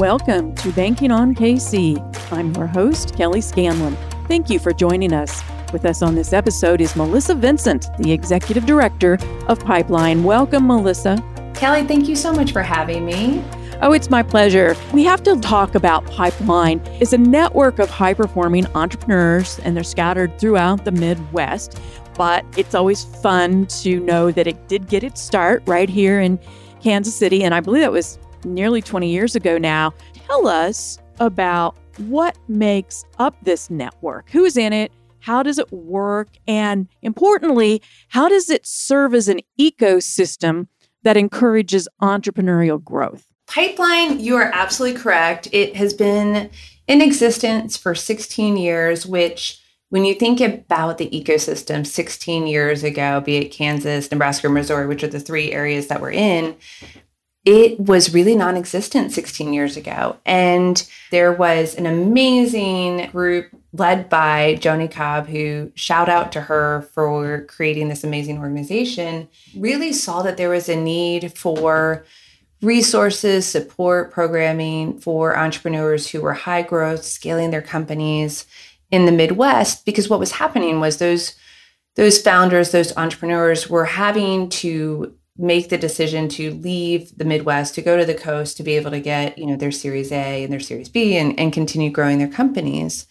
Welcome to Banking on KC. I'm your host, Kelly Scanlon. Thank you for joining us. With us on this episode is Melissa Vincent, the Executive Director of Pipeline. Welcome, Melissa. Kelly, thank you so much for having me. Oh, it's my pleasure. We have to talk about Pipeline. It's a network of high performing entrepreneurs, and they're scattered throughout the Midwest. But it's always fun to know that it did get its start right here in Kansas City. And I believe that was nearly 20 years ago now. Tell us about what makes up this network. Who's in it? How does it work? And importantly, how does it serve as an ecosystem that encourages entrepreneurial growth? Pipeline, you are absolutely correct. It has been in existence for 16 years, which when you think about the ecosystem 16 years ago, be it Kansas, Nebraska, Missouri, which are the three areas that we're in, it was really non existent 16 years ago. And there was an amazing group led by Joni Cobb, who shout out to her for creating this amazing organization, really saw that there was a need for resources, support, programming for entrepreneurs who were high growth, scaling their companies in the Midwest. Because what was happening was those those founders, those entrepreneurs were having to make the decision to leave the Midwest to go to the coast to be able to get, you know, their Series A and their Series B and, and continue growing their companies.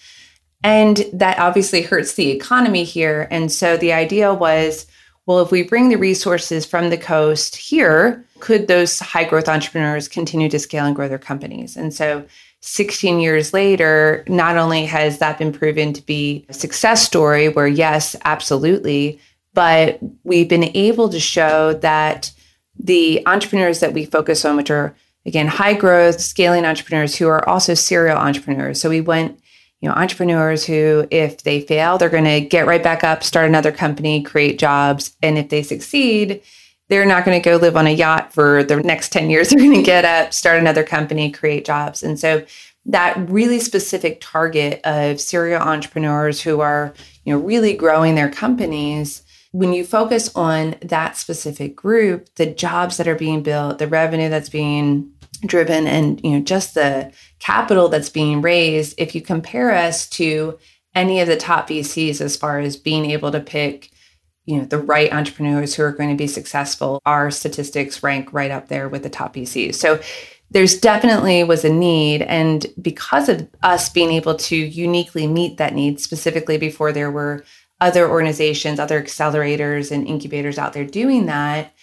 And that obviously hurts the economy here. And so the idea was, well, if we bring the resources from the coast here, could those high growth entrepreneurs continue to scale and grow their companies? And so 16 years later, not only has that been proven to be a success story where, yes, absolutely, but we've been able to show that the entrepreneurs that we focus on, which are again high growth, scaling entrepreneurs who are also serial entrepreneurs. So we went, you know, entrepreneurs who, if they fail, they're going to get right back up, start another company, create jobs. And if they succeed, they're not going to go live on a yacht for the next 10 years. They're going to get up, start another company, create jobs. And so that really specific target of serial entrepreneurs who are, you know, really growing their companies when you focus on that specific group, the jobs that are being built, the revenue that's being driven and you know just the capital that's being raised if you compare us to any of the top VCs as far as being able to pick you know the right entrepreneurs who are going to be successful our statistics rank right up there with the top VCs. So there's definitely was a need and because of us being able to uniquely meet that need specifically before there were other organizations, other accelerators and incubators out there doing that,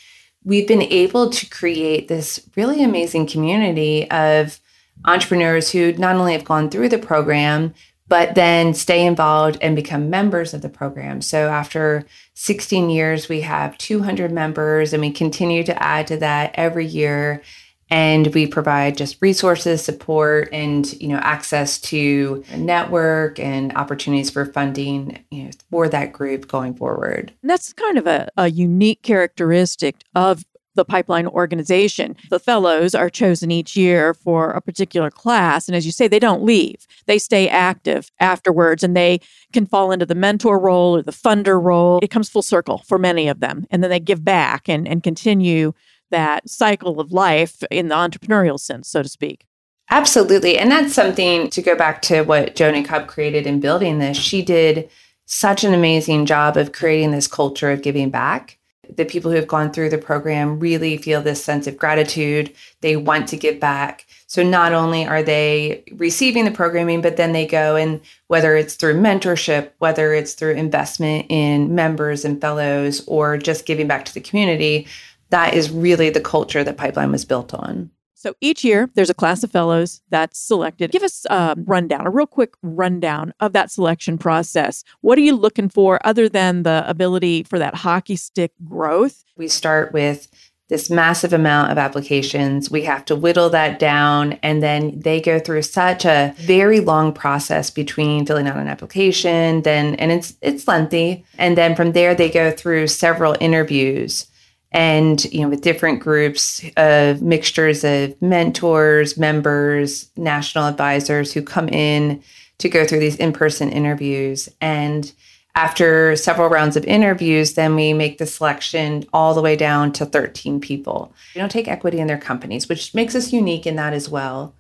we've been able to create this really amazing community of entrepreneurs who not only have gone through the program, but then stay involved and become members of the program. So after 16 years, we have 200 members and we continue to add to that every year and we provide just resources support and you know access to a network and opportunities for funding you know for that group going forward and that's kind of a, a unique characteristic of the pipeline organization. The fellows are chosen each year for a particular class. And as you say, they don't leave, they stay active afterwards and they can fall into the mentor role or the funder role. It comes full circle for many of them. And then they give back and, and continue that cycle of life in the entrepreneurial sense, so to speak. Absolutely. And that's something to go back to what Joni Cobb created in building this. She did such an amazing job of creating this culture of giving back. The people who have gone through the program really feel this sense of gratitude. They want to give back. So not only are they receiving the programming, but then they go and whether it's through mentorship, whether it's through investment in members and fellows, or just giving back to the community, that is really the culture that Pipeline was built on. So each year there's a class of fellows that's selected. Give us a rundown, a real quick rundown of that selection process. What are you looking for other than the ability for that hockey stick growth? We start with this massive amount of applications. We have to whittle that down and then they go through such a very long process between filling out an application, then and it's it's lengthy. And then from there they go through several interviews and you know with different groups of mixtures of mentors members national advisors who come in to go through these in-person interviews. And after several rounds of interviews then we make the selection all the way down to 13 people. We don't take equity in their companies which makes us unique in that as well.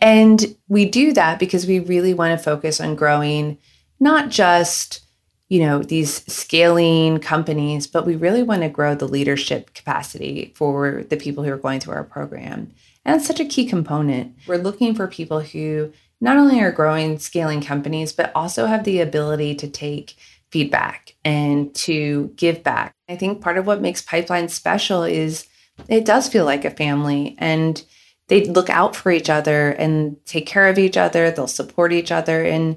And we do that because we really want to focus on growing not just you know these scaling companies but we really want to grow the leadership capacity for the people who are going through our program. And that's such a key component. We're looking for people who not only are growing scaling companies but also have the ability to take feedback and to give back. I think part of what makes pipeline special is it does feel like a family and they look out for each other and take care of each other. They'll support each other and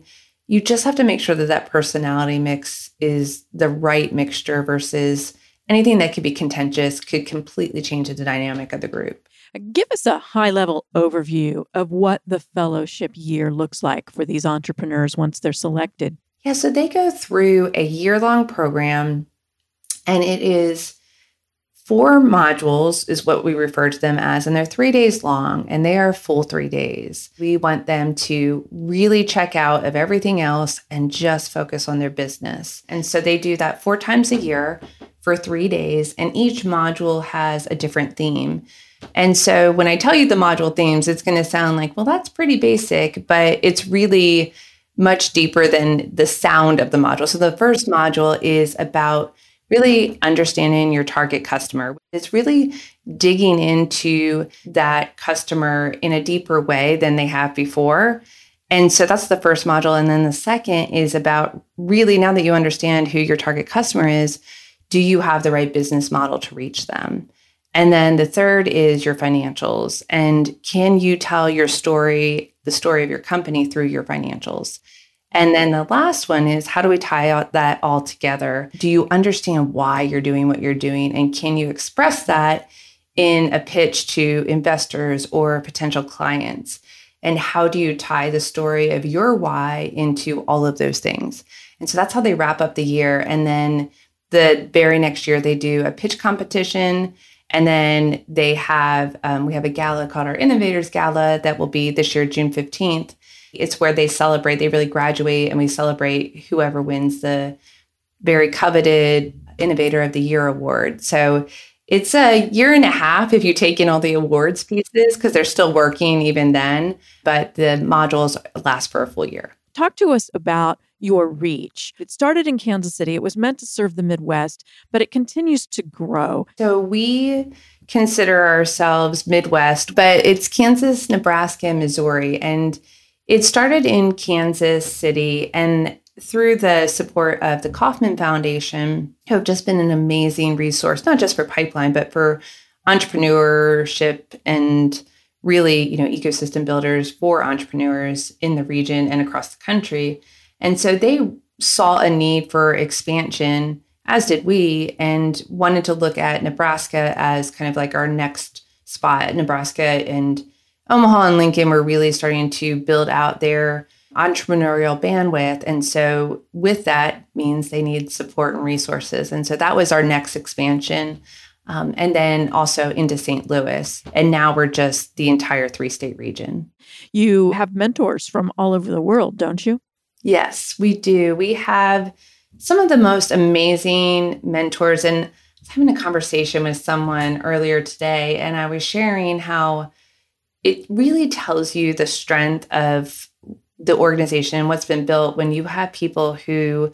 you just have to make sure that that personality mix is the right mixture versus anything that could be contentious could completely change the dynamic of the group. Give us a high level overview of what the fellowship year looks like for these entrepreneurs once they're selected. Yeah, so they go through a year long program and it is four modules is what we refer to them as and they're three days long and they are full three days. We want them to really check out of everything else and just focus on their business. And so they do that four times a year for three days and each module has a different theme. And so when i tell you the module themes it's going to sound like well that's pretty basic but it's really much deeper than the sound of the module. So the first module is about really understanding your target customer. It's really digging into that customer in a deeper way than they have before. And so that's the first module. And then the second is about really now that you understand who your target customer is, do you have the right business model to reach them? And then the third is your financials. And can you tell your story, the story of your company through your financials? And then the last one is how do we tie that all together? Do you understand why you're doing what you're doing? And can you express that in a pitch to investors or potential clients? And how do you tie the story of your why into all of those things? And so that's how they wrap up the year. And then the very next year, they do a pitch competition. And then they have, um, we have a gala called our Innovators Gala that will be this year, June 15th. It's where they celebrate, they really graduate, and we celebrate whoever wins the very coveted Innovator of the Year award. So it's a year and a half if you take in all the awards pieces because they're still working even then, but the modules last for a full year. Talk to us about your reach. It started in Kansas City. It was meant to serve the Midwest, but it continues to grow. So we consider ourselves Midwest, but it's Kansas, Nebraska, and Missouri. And it started in Kansas City and through the support of the Kauffman Foundation, who have just been an amazing resource, not just for pipeline, but for entrepreneurship and really, you know, ecosystem builders for entrepreneurs in the region and across the country. And so they saw a need for expansion, as did we, and wanted to look at Nebraska as kind of like our next spot. Nebraska and Omaha and Lincoln were really starting to build out their entrepreneurial bandwidth. And so, with that, means they need support and resources. And so, that was our next expansion. Um, and then also into St. Louis. And now we're just the entire three state region. You have mentors from all over the world, don't you? Yes, we do. We have some of the most amazing mentors. And I was having a conversation with someone earlier today, and I was sharing how it really tells you the strength of the organization what's been built when you have people who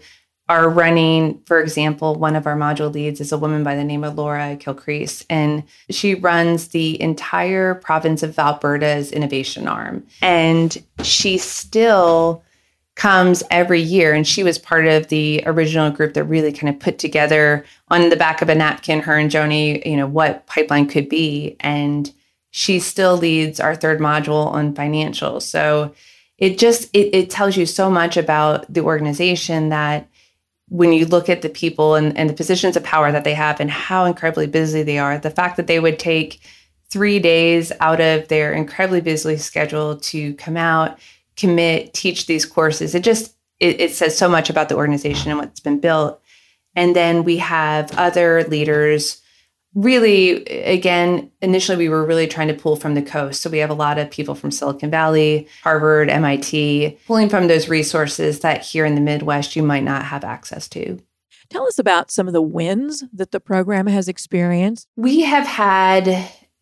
are running, for example, one of our module leads is a woman by the name of Laura Kilcrease, and she runs the entire province of Alberta's innovation arm. And she still comes every year. And she was part of the original group that really kind of put together on the back of a napkin, her and Joni, you know, what pipeline could be. And she still leads our third module on financials. So it just it, it tells you so much about the organization that when you look at the people and, and the positions of power that they have and how incredibly busy they are, the fact that they would take three days out of their incredibly busy schedule to come out, commit, teach these courses, it just it, it says so much about the organization and what's been built. And then we have other leaders really, again, initially we were really trying to pull from the coast. So we have a lot of people from Silicon Valley, Harvard, MIT, pulling from those resources that here in the Midwest you might not have access to. Tell us about some of the wins that the program has experienced. We have had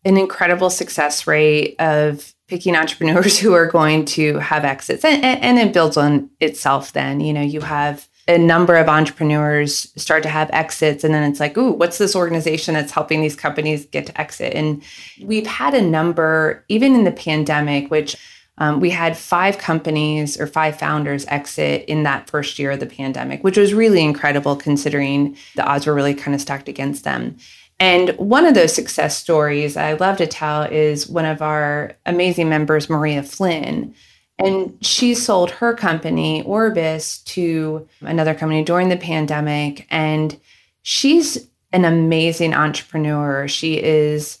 an incredible success rate of picking entrepreneurs who are going to have exits and, and, it builds on itself then you know you have a number of entrepreneurs start to have exits and then it's like ooh what's this organization that's helping these companies get to exit and we've had a number even in the pandemic which um, we had five companies or five founders exit in that first year of the pandemic which was really incredible considering the odds were really kind of stacked against them and one of those success stories I love to tell is one of our amazing members, Maria Flynn. And she sold her company, Orbis, to another company during the pandemic. And she's an amazing entrepreneur. She is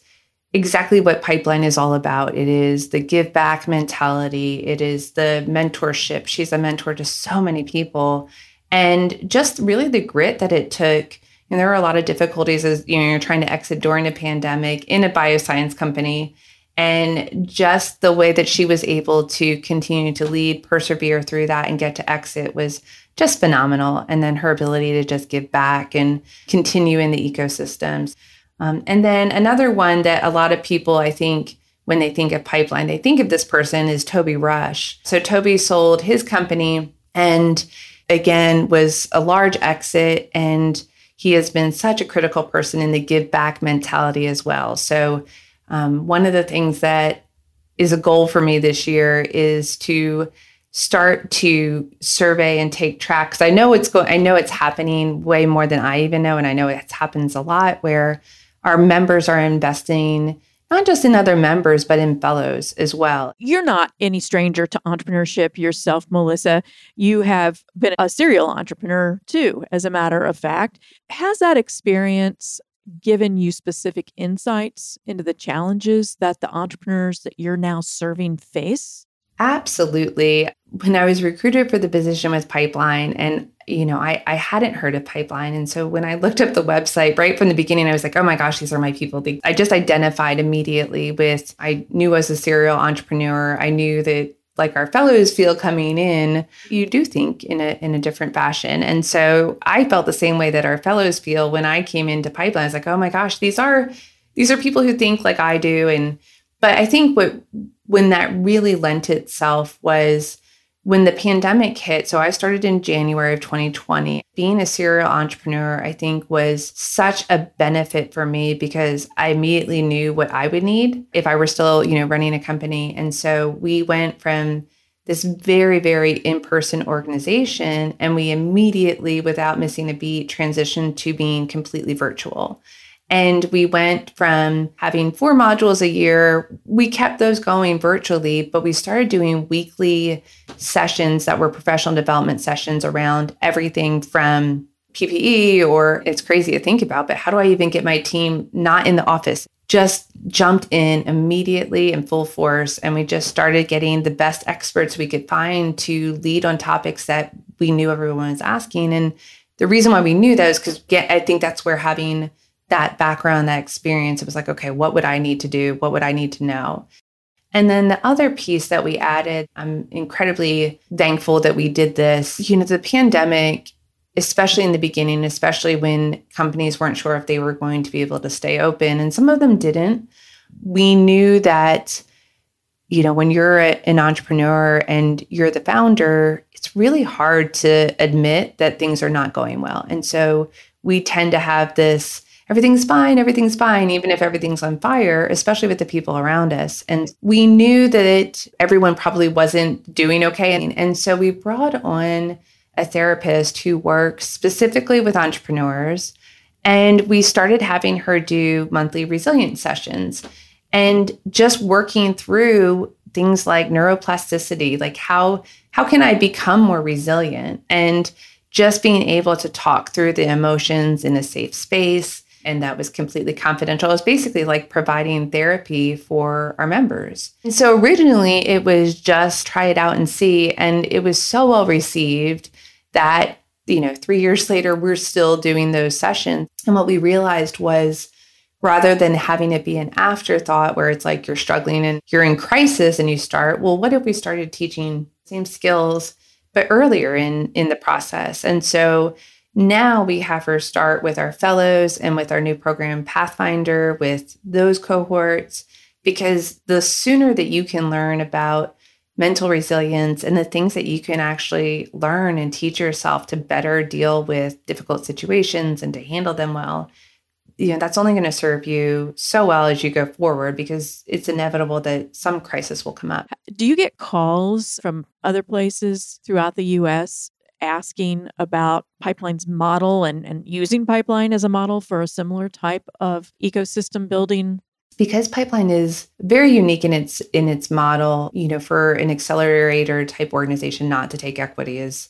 exactly what Pipeline is all about. It is the give back mentality, it is the mentorship. She's a mentor to so many people. And just really the grit that it took. And there are a lot of difficulties as you know you're trying to exit during a pandemic in a bioscience company and just the way that she was able to continue to lead, persevere through that, and get to exit was just phenomenal. And then her ability to just give back and continue in the ecosystems. Um, and then another one that a lot of people, I think, when they think of pipeline, they think of this person is Toby Rush. So Toby sold his company and again was a large exit and he has been such a critical person in the give back mentality as well. So um, one of the things that is a goal for me this year is to start to survey and take tracks. I know it's going. I know it's happening way more than I even know, and I know it happens a lot where our members are investing not just in other members, but in fellows as well. You're not any stranger to entrepreneurship yourself, Melissa. You have been a serial entrepreneur too, as a matter of fact. Has that experience given you specific insights into the challenges that the entrepreneurs that you're now serving face? Absolutely. When I was recruited for the position with Pipeline, and you know, I, I hadn't heard of Pipeline. And so when I looked up the website right from the beginning, I was like, oh my gosh, these are my people. I just identified immediately with, I knew as a serial entrepreneur, I knew that like our fellows feel coming in, you do think in a in a different fashion. And so I felt the same way that our fellows feel when I came into Pipeline. I was like, oh my gosh, these are these are people who think like I do. And but I think what when that really lent itself was when the pandemic hit, so I started in January of 2020, being a serial entrepreneur, I think was such a benefit for me because I immediately knew what I would need if I were still, you know, running a company. And so we went from this very, very in person organization, and we immediately, without missing a beat, transitioned to being completely virtual. And we went from having four modules a year, we kept those going virtually, but we started doing weekly sessions that were professional development sessions around everything from PPE or it's crazy to think about, but how do I even get my team not in the office? Just jumped in immediately in full force. And we just started getting the best experts we could find to lead on topics that we knew everyone was asking. And the reason why we knew that is because I think that's where having that background, that experience, it was like, okay, what would I need to do? What would I need to know? And then the other piece that we added, I'm incredibly thankful that we did this. You know, the pandemic, especially in the beginning, especially when companies weren't sure if they were going to be able to stay open, and some of them didn't, we knew that, you know, when you're a, an entrepreneur and you're the founder, it's really hard to admit that things are not going well. And so we tend to have this everything's fine, everything's fine, even if everything's on fire, especially with the people around us. And we knew that everyone probably wasn't doing okay. And so we brought on a therapist who works specifically with entrepreneurs. And we started having her do monthly resilience sessions and just working through things like neuroplasticity, like how how can I become more resilient? And just being able to talk through the emotions in a safe space and that was completely confidential. It was basically like providing therapy for our members. And so originally it was just try it out and see. And it was so well received that, you know, three years later, we're still doing those sessions. And what we realized was rather than having it be an afterthought where it's like you're struggling and you're in crisis and you start, well, what if we started teaching same skills, but earlier in in the process? And so Now we have her start with our fellows and with our new program, Pathfinder, with those cohorts, because the sooner that you can learn about mental resilience and the things that you can actually learn and teach yourself to better deal with difficult situations and to handle them well, you know, that's only going to serve you so well as you go forward because it's inevitable that some crisis will come up. Do you get calls from other places throughout the US asking about Pipeline's model and, and using Pipeline as a model for a similar type of ecosystem building? Because pipeline is very unique in its in its model you know for an accelerator type organization not to take equity is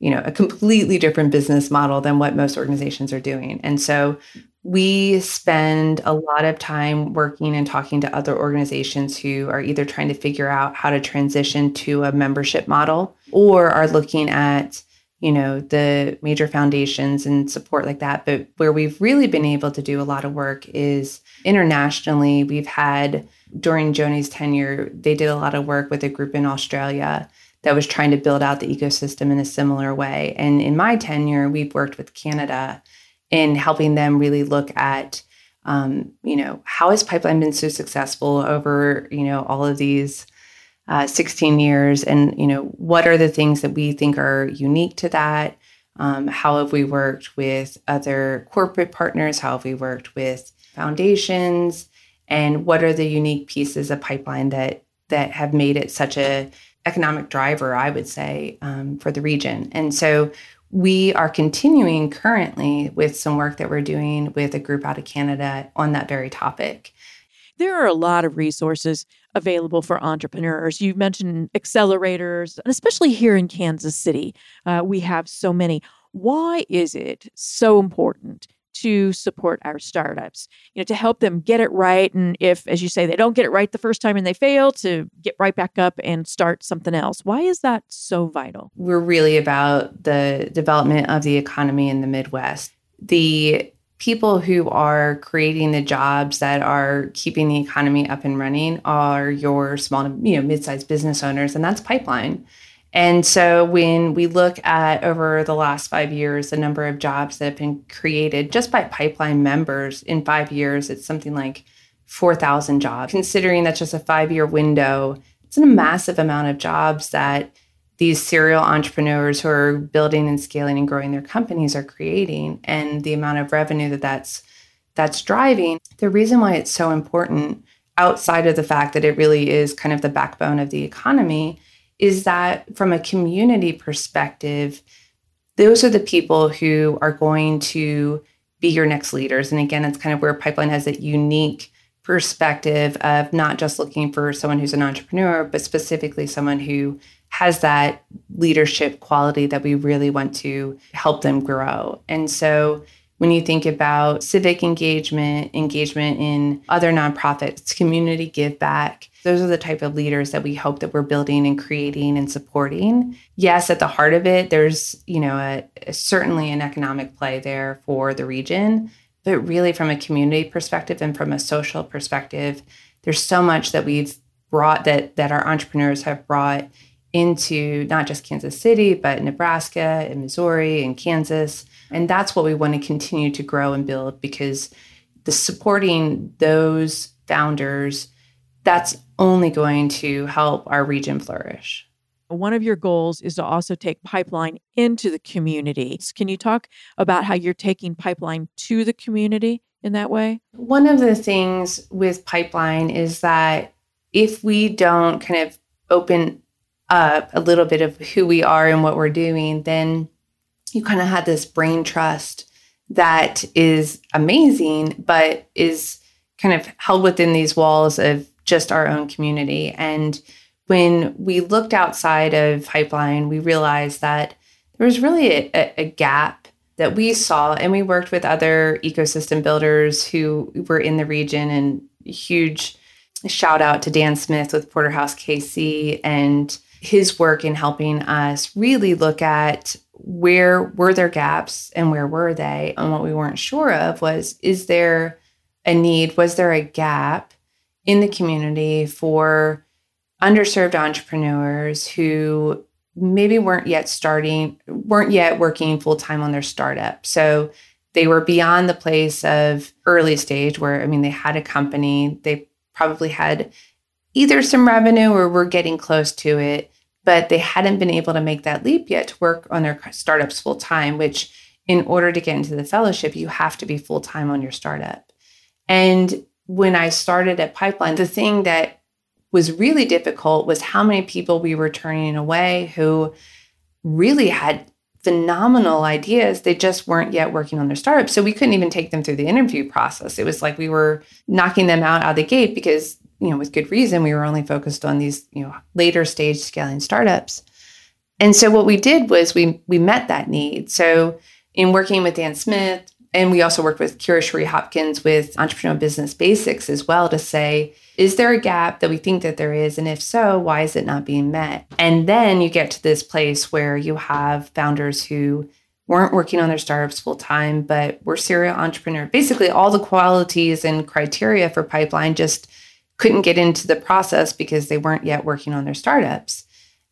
you know a completely different business model than what most organizations are doing. And so we spend a lot of time working and talking to other organizations who are either trying to figure out how to transition to a membership model or are looking at you know, the major foundations and support like that. But where we've really been able to do a lot of work is internationally. We've had during Joni's tenure, they did a lot of work with a group in Australia that was trying to build out the ecosystem in a similar way. And in my tenure, we've worked with Canada in helping them really look at um, you know, how has pipeline been so successful over, you know, all of these uh, 16 years and you know what are the things that we think are unique to that? Um, how have we worked with other corporate partners? How have we worked with foundations? And what are the unique pieces of pipeline that that have made it such a economic driver i would say um, for the region? And so we are continuing currently with some work that we're doing with a group out of canada on that very topic there are a lot of resources available for entrepreneurs. You mentioned accelerators, and especially here in Kansas City, uh, we have so many. Why is it so important to support our startups? You know, to help them get it right, and if, as you say, they don't get it right the first time and they fail, to get right back up and start something else. Why is that so vital? We're really about the development of the economy in the Midwest. The people who are creating the jobs that are keeping the economy up and running are your small you know mid-sized business owners and that's pipeline. And so when we look at over the last five years the number of jobs that have been created just by pipeline members in five years it's something like 4000 jobs. Considering that's just a five year window it's a massive amount of jobs that these serial entrepreneurs who are building and scaling and growing their companies are creating and the amount of revenue that that's that's driving the reason why it's so important outside of the fact that it really is kind of the backbone of the economy is that from a community perspective those are the people who are going to be your next leaders. And again it's kind of where pipeline has that unique perspective of not just looking for someone who's an entrepreneur but specifically someone who has that leadership quality that we really want to help them grow. And so when you think about civic engagement, engagement in other nonprofits, community give back, those are the type of leaders that we hope that we're building and creating and supporting. Yes, at the heart of it, there's, you know, a, a, certainly an economic play there for the region, but really from a community perspective and from a social perspective, there's so much that we've brought that that our entrepreneurs have brought into not just Kansas City, but Nebraska and Missouri and Kansas. And that's what we want to continue to grow and build because the supporting those founders, that's only going to help our region flourish. One of your goals is to also take pipeline into the communities. Can you talk about how you're taking pipeline to the community in that way? One of the things with pipeline is that if we don't kind of open up a little bit of who we are and what we're doing, then you kind of have this brain trust that is amazing, but is kind of held within these walls of just our own community. And when we looked outside of Pipeline, we realized that there was really a, a, gap that we saw, and we worked with other ecosystem builders who were in the region. And huge shout out to Dan Smith with Porterhouse KC and his work in helping us really look at where were there gaps and where were they and what we weren't sure of was is there a need was there a gap in the community for underserved entrepreneurs who maybe weren't yet starting, weren't yet working full time on their startup. So they were beyond the place of early stage where, I mean, they had a company, they probably had either some revenue or were getting close to it, but they hadn't been able to make that leap yet to work on their startups full time, which in order to get into the fellowship, you have to be full time on your startup. And when I started at Pipeline, the thing that was really difficult was how many people we were turning away who really had phenomenal ideas. They just weren't yet working on their startup. So we couldn't even take them through the interview process. It was like we were knocking them out out of the gate because, you know, with good reason, we were only focused on these, you know, later stage scaling startups. And so what we did was we we met that need. So in working with Dan Smith, and we also worked with Kira Cherie Hopkins with Entrepreneur Business Basics as well to say, is there a gap that we think that there is? And if so, why is it not being met? And then you get to this place where you have founders who weren't working on their startups full time, but were serial entrepreneur. Basically, all the qualities and criteria for pipeline just couldn't get into the process because they weren't yet working on their startups.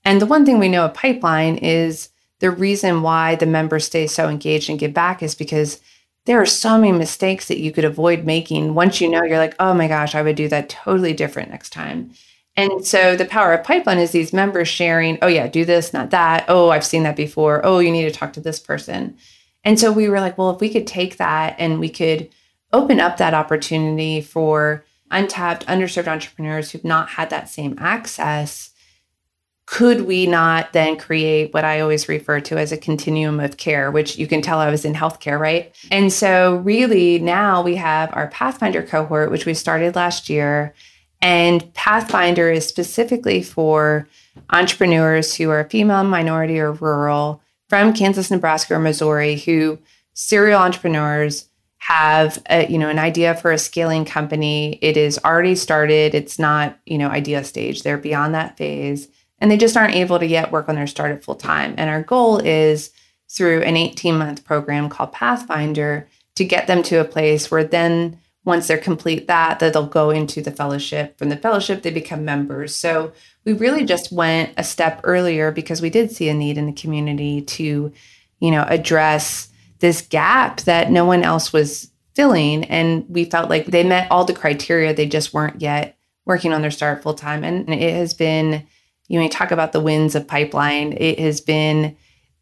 And the one thing we know of pipeline is the reason why the members stay so engaged and give back is because there are so many mistakes that you could avoid making. Once you know, you're like, oh my gosh, I would do that totally different next time. And so the power of pipeline is these members sharing, oh yeah, do this, not that. Oh, I've seen that before. Oh, you need to talk to this person. And so we were like, well, if we could take that and we could open up that opportunity for untapped, underserved entrepreneurs who've not had that same access could we not then create what I always refer to as a continuum of care, which you can tell I was in healthcare, right? And so, really, now we have our Pathfinder cohort, which we started last year. And Pathfinder is specifically for entrepreneurs who are female, minority, or rural from Kansas, Nebraska, or Missouri who serial entrepreneurs have a, you know an idea for a scaling company. It is already started. It's not you know idea stage. They're beyond that phase and they just aren't able to yet work on their startup full time. And our goal is through an 18 month program called Pathfinder to get them to a place where then once they're complete that that they'll go into the fellowship. From the fellowship they become members. So we really just went a step earlier because we did see a need in the community to you know address this gap that no one else was filling and we felt like they met all the criteria they just weren't yet working on their start full time and it has been you know, talk about the winds of pipeline. It has been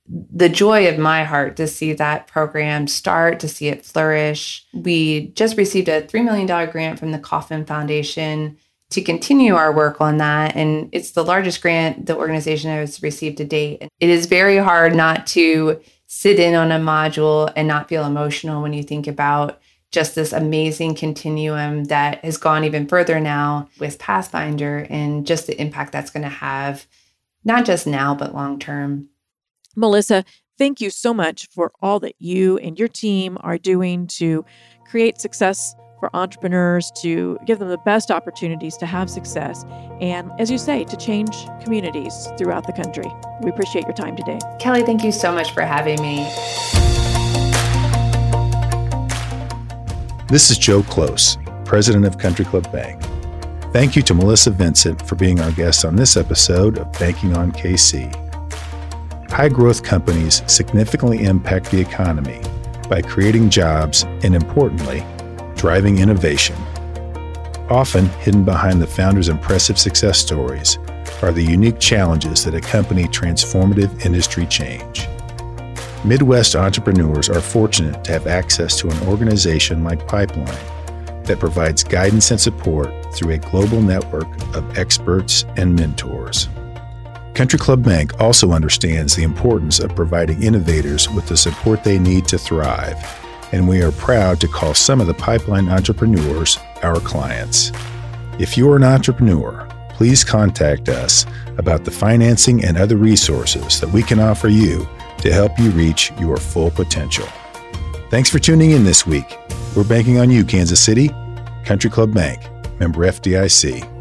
the joy of my heart to see that program start, to see it flourish. We just received a $3 million grant from the Kauffman Foundation to continue our work on that. And it's the largest grant the organization has received to date. It is very hard not to sit in on a module and not feel emotional when you think about just this amazing continuum that has gone even further now with Pathfinder and just the impact that's going to have, not just now, but long term. Melissa, thank you so much for all that you and your team are doing to create success for entrepreneurs, to give them the best opportunities to have success, and as you say, to change communities throughout the country. We appreciate your time today. Kelly, thank you so much for having me. This is Joe Close, president of Country Club Bank. Thank you to Melissa Vincent for being our guest on this episode of Banking on KC. High growth companies significantly impact the economy by creating jobs and, importantly, driving innovation. Often hidden behind the founder's impressive success stories are the unique challenges that accompany transformative industry change. Midwest entrepreneurs are fortunate to have access to an organization like Pipeline that provides guidance and support through a global network of experts and mentors. Country Club Bank also understands the importance of providing innovators with the support they need to thrive, and we are proud to call some of the pipeline entrepreneurs our clients. If you are an entrepreneur, please contact us about the financing and other resources that we can offer you to help you reach your full potential. Thanks for tuning in this week. We're banking on you, Kansas City. Country Club Bank, member FDIC.